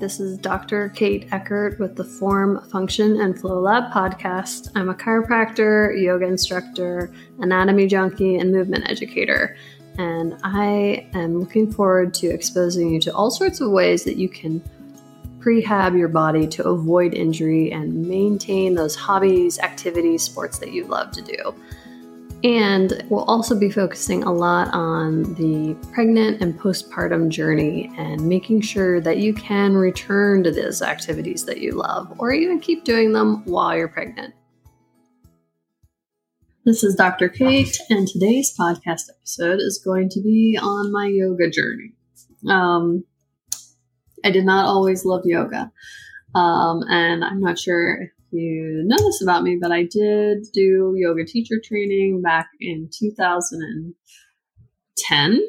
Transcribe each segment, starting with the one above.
This is Dr. Kate Eckert with the Form, Function, and Flow Lab podcast. I'm a chiropractor, yoga instructor, anatomy junkie, and movement educator. And I am looking forward to exposing you to all sorts of ways that you can prehab your body to avoid injury and maintain those hobbies, activities, sports that you love to do. And we'll also be focusing a lot on the pregnant and postpartum journey and making sure that you can return to those activities that you love or even keep doing them while you're pregnant. This is Dr. Kate, and today's podcast episode is going to be on my yoga journey. Um, I did not always love yoga, um, and I'm not sure you know this about me, but I did do yoga teacher training back in 2010.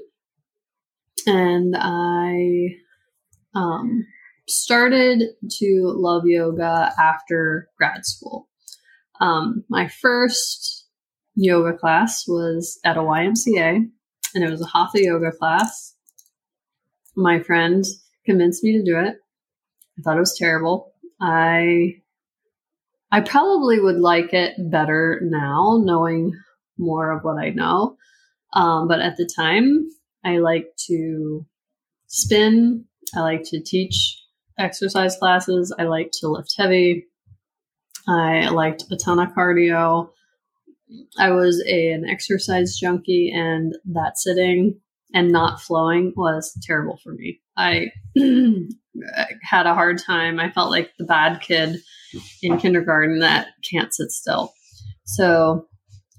And I um, started to love yoga after grad school. Um, my first yoga class was at a YMCA, and it was a hatha yoga class. My friend convinced me to do it. I thought it was terrible. I I probably would like it better now, knowing more of what I know. Um, but at the time, I like to spin. I like to teach exercise classes. I like to lift heavy. I liked a ton of cardio. I was a, an exercise junkie, and that sitting and not flowing was terrible for me. I had a hard time. I felt like the bad kid in kindergarten that can't sit still. So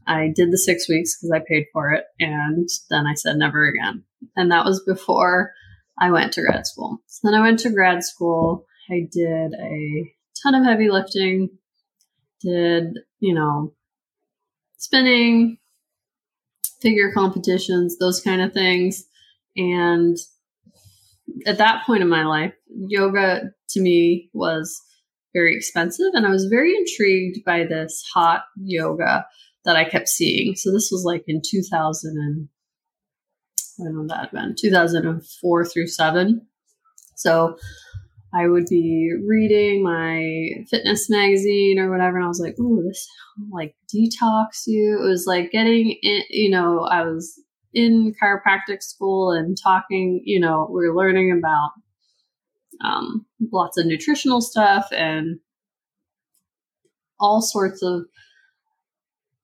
I did the six weeks because I paid for it. And then I said never again. And that was before I went to grad school. So then I went to grad school. I did a ton of heavy lifting, did, you know, spinning, figure competitions, those kind of things. And at that point in my life, yoga to me was very expensive. And I was very intrigued by this hot yoga that I kept seeing. So this was like in 2000 and when would that have been? 2004 through seven. So I would be reading my fitness magazine or whatever, and I was like, "Ooh, this like detox you." It was like getting, in, you know, I was in chiropractic school and talking. You know, we are learning about um, lots of nutritional stuff and all sorts of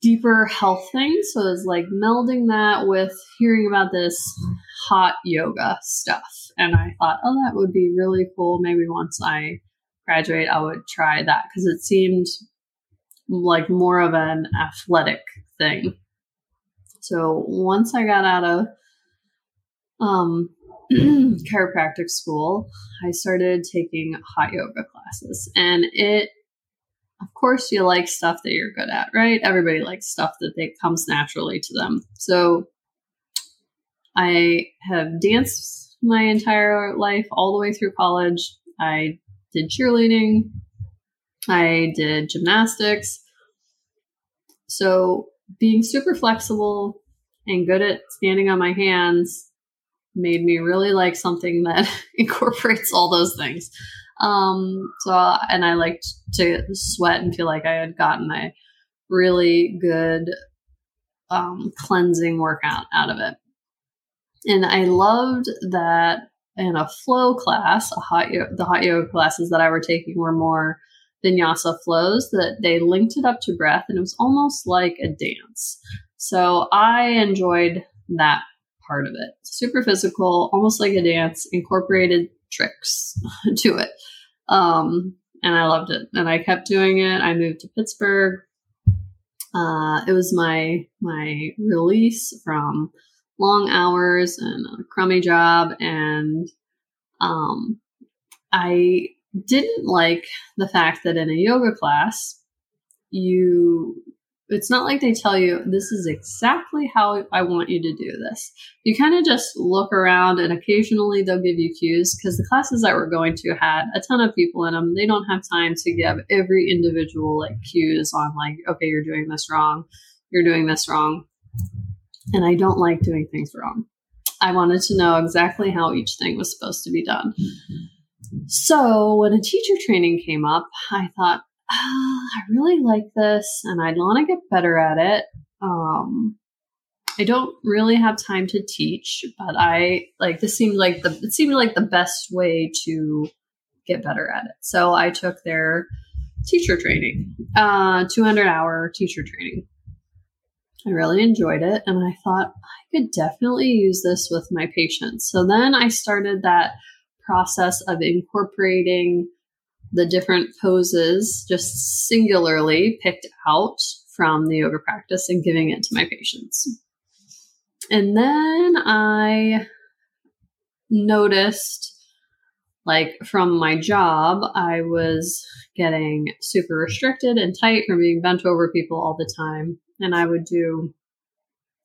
deeper health things. So it's like melding that with hearing about this hot yoga stuff. And I thought, oh, that would be really cool. Maybe once I graduate, I would try that because it seemed like more of an athletic thing. So once I got out of um, chiropractic school, I started taking hot yoga classes. And it, of course, you like stuff that you're good at, right? Everybody likes stuff that they, comes naturally to them. So I have danced my entire life, all the way through college. I did cheerleading, I did gymnastics. So being super flexible and good at standing on my hands made me really like something that incorporates all those things. Um, so, and I liked to sweat and feel like I had gotten a really good um, cleansing workout out of it. And I loved that in a flow class, a hot yo- the hot yoga classes that I were taking were more vinyasa flows that they linked it up to breath and it was almost like a dance. So I enjoyed that part of it. Super physical, almost like a dance, incorporated tricks to it. Um, and I loved it. And I kept doing it. I moved to Pittsburgh. Uh, it was my my release from long hours and a crummy job, and um, I didn't like the fact that in a yoga class you it's not like they tell you this is exactly how I want you to do this. You kind of just look around and occasionally they'll give you cues because the classes that we're going to had a ton of people in them. They don't have time to give every individual like cues on like, okay, you're doing this wrong. You're doing this wrong. And I don't like doing things wrong. I wanted to know exactly how each thing was supposed to be done. So when a teacher training came up, I thought, oh, I really like this and I'd want to get better at it. Um, I don't really have time to teach, but I like this seemed like the it seemed like the best way to get better at it. So I took their teacher training, uh, 200 hour teacher training. I really enjoyed it, and I thought I could definitely use this with my patients. So then I started that process of incorporating the different poses just singularly picked out from the yoga practice and giving it to my patients. And then I noticed, like, from my job, I was getting super restricted and tight from being bent over people all the time. And I would do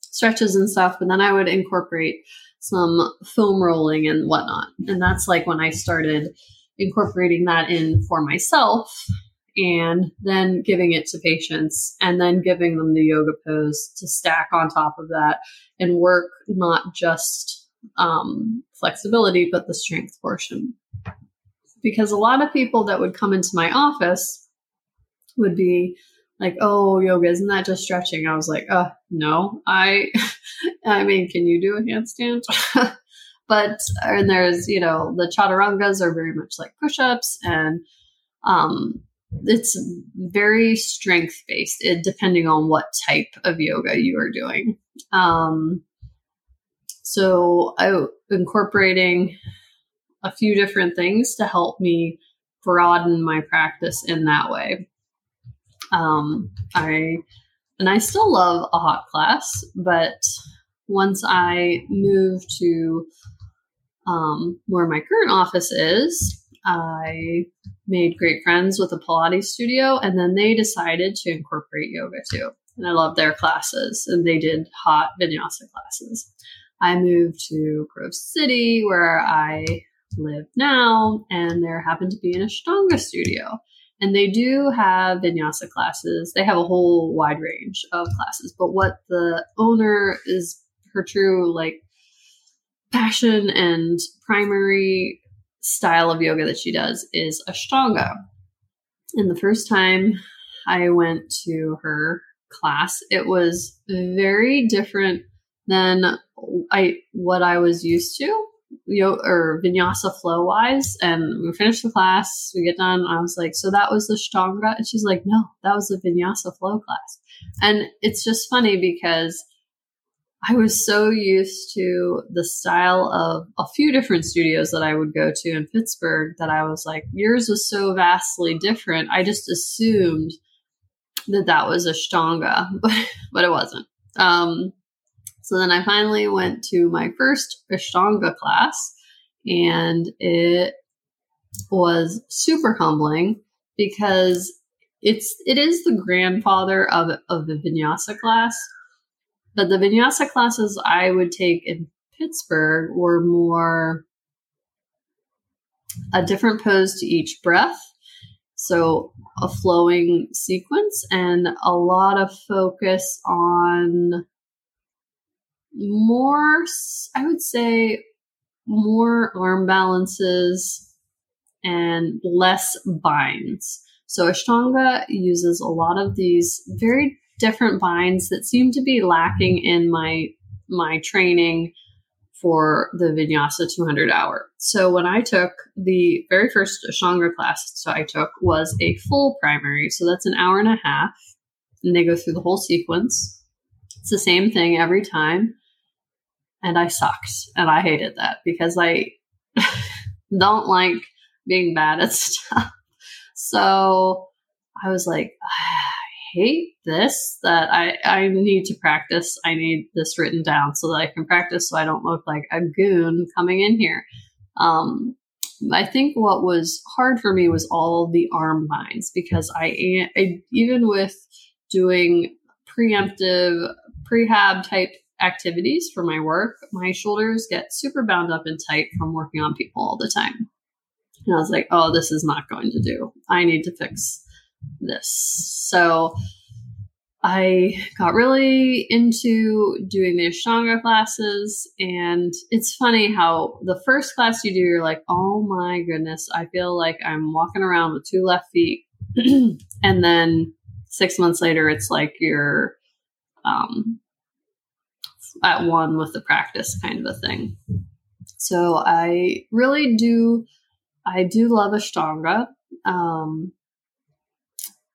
stretches and stuff, but then I would incorporate some foam rolling and whatnot. And that's like when I started incorporating that in for myself and then giving it to patients and then giving them the yoga pose to stack on top of that and work not just um, flexibility but the strength portion. Because a lot of people that would come into my office would be like oh yoga isn't that just stretching? I was like uh no. I i mean can you do a handstand but and there's you know the chaturangas are very much like push-ups and um it's very strength based depending on what type of yoga you are doing. Um so i incorporating a few different things to help me broaden my practice in that way. Um i and i still love a hot class but once i moved to um, where my current office is, I made great friends with a Pilates studio, and then they decided to incorporate yoga too. And I love their classes, and they did hot vinyasa classes. I moved to Grove City, where I live now, and there happened to be an Ashtanga studio. And they do have vinyasa classes. They have a whole wide range of classes. But what the owner is her true like passion and primary style of yoga that she does is Ashtanga. And the first time I went to her class, it was very different than I what I was used to, know, or vinyasa flow wise. And we finished the class, we get done. I was like, "So that was the Ashtanga?" And she's like, "No, that was the vinyasa flow class." And it's just funny because I was so used to the style of a few different studios that I would go to in Pittsburgh that I was like, yours was so vastly different. I just assumed that that was a Ashtanga, but, but it wasn't. Um, so then I finally went to my first Ashtanga class, and it was super humbling because it's it is the grandfather of of the vinyasa class but the vinyasa classes I would take in Pittsburgh were more a different pose to each breath. So a flowing sequence and a lot of focus on more, I would say, more arm balances and less binds. So Ashtanga uses a lot of these very different binds that seem to be lacking in my my training for the Vinyasa 200 hour. So when I took the very first Ashtanga class so I took was a full primary. So that's an hour and a half and they go through the whole sequence. It's the same thing every time. And I sucked and I hated that because I don't like being bad at stuff. So I was like, ah, hate this that I, I need to practice. I need this written down so that I can practice so I don't look like a goon coming in here. Um, I think what was hard for me was all the arm binds because I, I even with doing preemptive prehab type activities for my work, my shoulders get super bound up and tight from working on people all the time. And I was like, oh, this is not going to do. I need to fix this. So I got really into doing the Ashtanga classes. And it's funny how the first class you do, you're like, oh my goodness, I feel like I'm walking around with two left feet. and then six months later, it's like you're um, at one with the practice kind of a thing. So I really do, I do love Ashtanga. Um,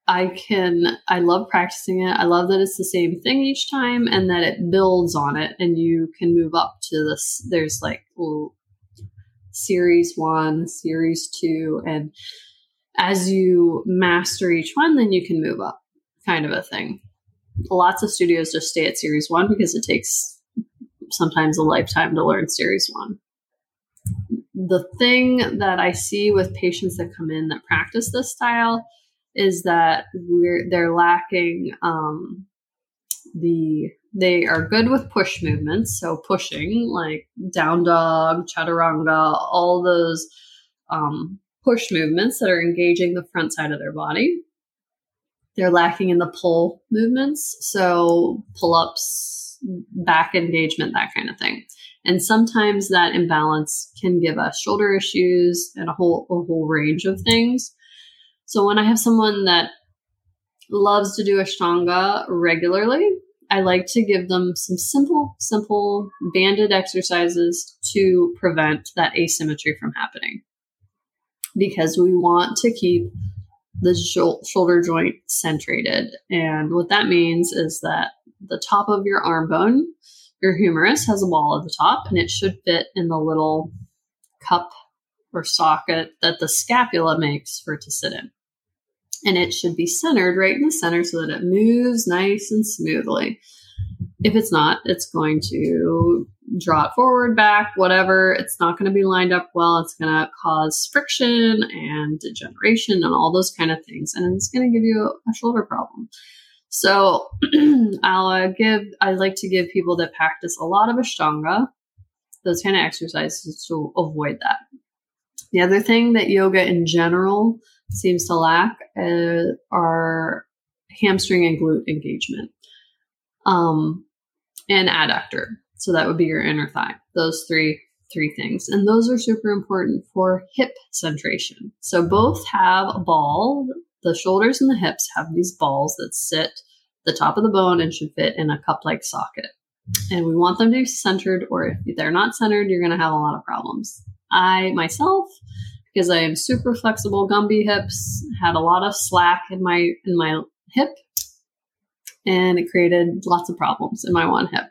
I can, I love practicing it. I love that it's the same thing each time and that it builds on it and you can move up to this. There's like series one, series two, and as you master each one, then you can move up kind of a thing. Lots of studios just stay at series one because it takes sometimes a lifetime to learn series one. The thing that I see with patients that come in that practice this style is that we're they're lacking um, the they are good with push movements, so pushing like down dog, chaturanga, all those um, push movements that are engaging the front side of their body. They're lacking in the pull movements, so pull ups, back engagement, that kind of thing. And sometimes that imbalance can give us shoulder issues and a whole a whole range of things. So when I have someone that loves to do Ashtanga regularly, I like to give them some simple, simple banded exercises to prevent that asymmetry from happening. Because we want to keep the shoulder joint centrated. And what that means is that the top of your arm bone, your humerus, has a ball at the top and it should fit in the little cup or socket that the scapula makes for it to sit in and it should be centered right in the center so that it moves nice and smoothly. If it's not, it's going to draw it forward, back, whatever. It's not going to be lined up well. It's going to cause friction and degeneration and all those kind of things. And it's going to give you a shoulder problem. So I'll uh, give, I like to give people that practice a lot of Ashtanga those kind of exercises to avoid that. The other thing that yoga in general seems to lack uh, are hamstring and glute engagement um, and adductor. So that would be your inner thigh. Those three three things. And those are super important for hip centration. So both have a ball. The shoulders and the hips have these balls that sit the top of the bone and should fit in a cup-like socket. And we want them to be centered, or if they're not centered, you're going to have a lot of problems. I myself because I am super flexible Gumby hips, had a lot of slack in my in my hip, and it created lots of problems in my one hip.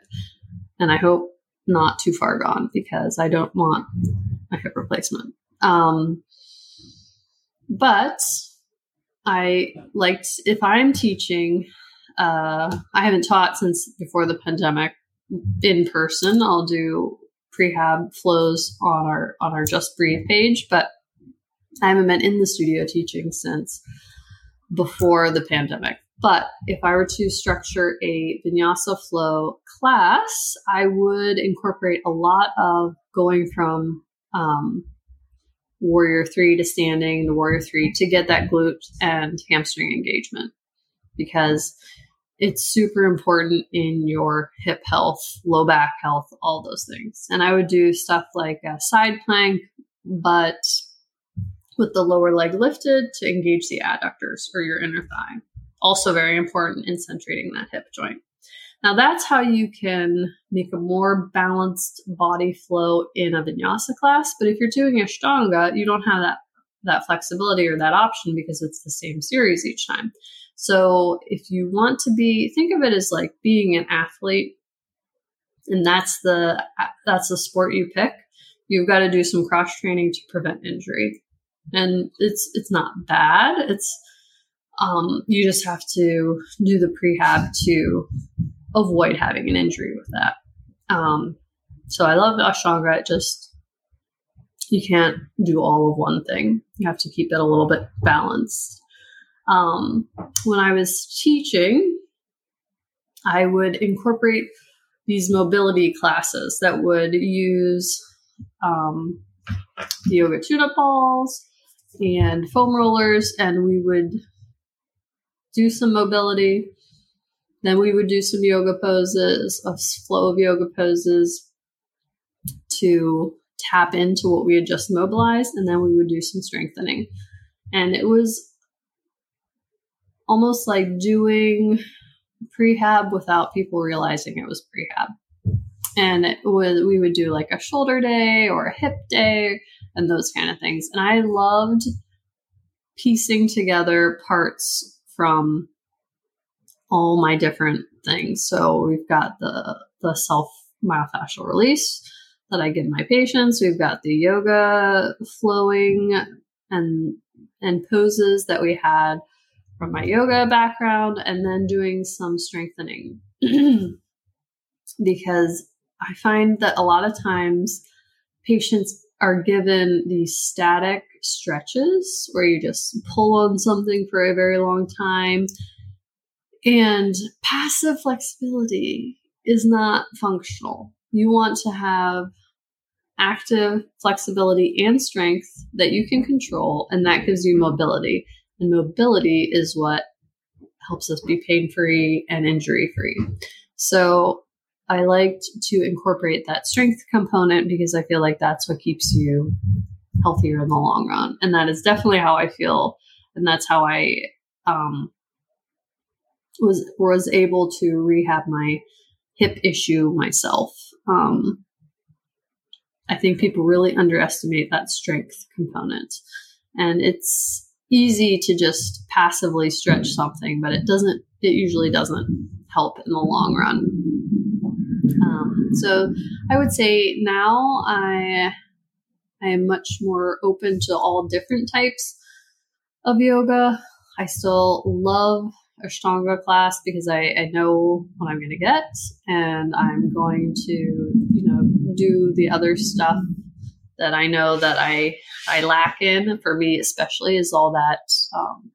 And I hope not too far gone because I don't want a hip replacement. Um, but I liked if I'm teaching, uh, I haven't taught since before the pandemic in person. I'll do prehab flows on our on our Just Breathe page, but I haven't been in the studio teaching since before the pandemic. But if I were to structure a vinyasa flow class, I would incorporate a lot of going from um, warrior three to standing to warrior three to get that glute and hamstring engagement because it's super important in your hip health, low back health, all those things. And I would do stuff like a side plank, but with the lower leg lifted to engage the adductors or your inner thigh. Also, very important in centrating that hip joint. Now, that's how you can make a more balanced body flow in a vinyasa class. But if you're doing Ashtanga, you don't have that, that flexibility or that option because it's the same series each time. So, if you want to be, think of it as like being an athlete, and that's the that's the sport you pick. You've got to do some cross training to prevent injury and it's it's not bad. It's um, you just have to do the prehab to avoid having an injury with that. Um, so I love Ashtanga. It just you can't do all of one thing. You have to keep it a little bit balanced. Um, when I was teaching, I would incorporate these mobility classes that would use um, the yoga tune-up balls and foam rollers, and we would do some mobility. then we would do some yoga poses, a flow of yoga poses to tap into what we had just mobilized, and then we would do some strengthening. And it was almost like doing prehab without people realizing it was prehab. And it was, we would do like a shoulder day or a hip day and those kind of things. And I loved piecing together parts from all my different things. So we've got the the self myofascial release that I give my patients. We've got the yoga flowing and and poses that we had from my yoga background and then doing some strengthening. because I find that a lot of times patients are given these static stretches where you just pull on something for a very long time. And passive flexibility is not functional. You want to have active flexibility and strength that you can control, and that gives you mobility. And mobility is what helps us be pain free and injury free. So I liked to incorporate that strength component because I feel like that's what keeps you healthier in the long run. And that is definitely how I feel. And that's how I um, was was able to rehab my hip issue myself. Um, I think people really underestimate that strength component. And it's easy to just passively stretch something, but it doesn't, it usually doesn't help in the long run. Um, so I would say now I I am much more open to all different types of yoga. I still love Ashtanga class because I, I know what I'm going to get, and I'm going to you know do the other stuff that I know that I I lack in. For me, especially, is all that um,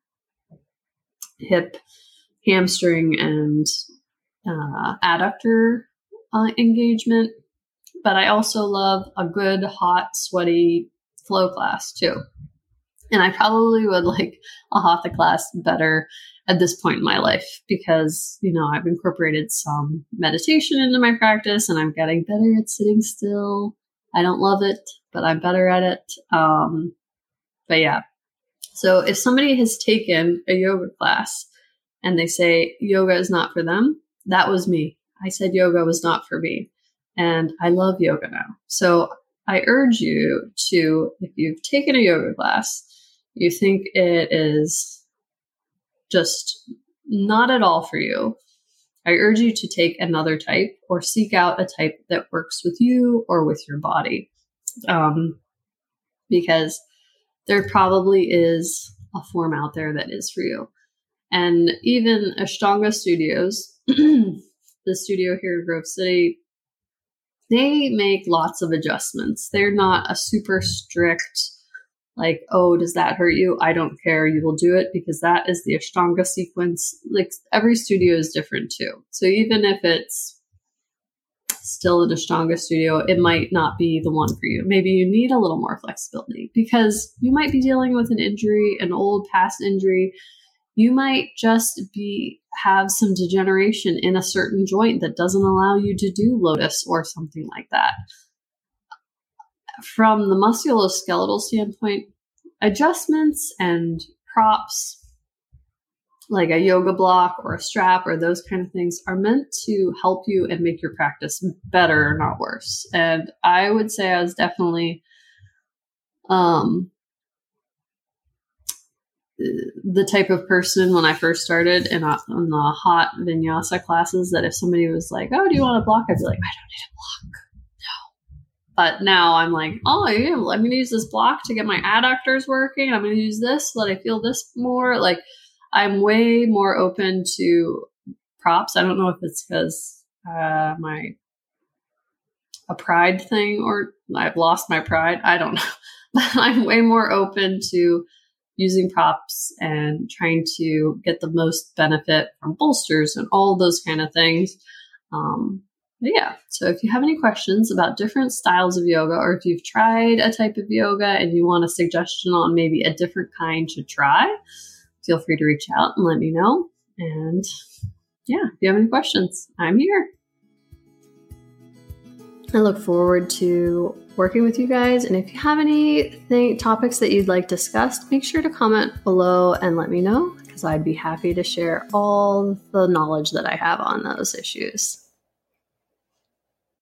hip, hamstring, and uh, adductor uh, engagement. But I also love a good, hot, sweaty flow class too. And I probably would like a hatha class better at this point in my life because, you know, I've incorporated some meditation into my practice and I'm getting better at sitting still. I don't love it, but I'm better at it. Um, but yeah. So if somebody has taken a yoga class and they say yoga is not for them, that was me. I said yoga was not for me. And I love yoga now. So I urge you to, if you've taken a yoga class, you think it is just not at all for you, I urge you to take another type or seek out a type that works with you or with your body. Um, because there probably is a form out there that is for you. And even Ashtanga studios the studio here in Grove City, they make lots of adjustments. They're not a super strict, like, oh, does that hurt you? I don't care. You will do it because that is the Ashtanga sequence. Like, every studio is different too. So even if it's still an Ashtanga studio, it might not be the one for you. Maybe you need a little more flexibility because you might be dealing with an injury, an old past injury you might just be have some degeneration in a certain joint that doesn't allow you to do lotus or something like that. From the musculoskeletal standpoint, adjustments and props like a yoga block or a strap or those kind of things are meant to help you and make your practice better, not worse. And I would say I was definitely um the type of person when I first started in, a, in the hot vinyasa classes that if somebody was like, "Oh, do you want a block?" I'd be like, "I don't need a block." No. But now I'm like, "Oh, yeah, I'm going to use this block to get my adductors working. I'm going to use this so that I feel this more." Like I'm way more open to props. I don't know if it's because uh, my a pride thing or I've lost my pride. I don't know. But I'm way more open to using props and trying to get the most benefit from bolsters and all those kind of things. Um, yeah, so if you have any questions about different styles of yoga, or if you've tried a type of yoga and you want a suggestion on maybe a different kind to try, feel free to reach out and let me know. And yeah, if you have any questions, I'm here. I look forward to working with you guys. And if you have any topics that you'd like discussed, make sure to comment below and let me know because I'd be happy to share all the knowledge that I have on those issues.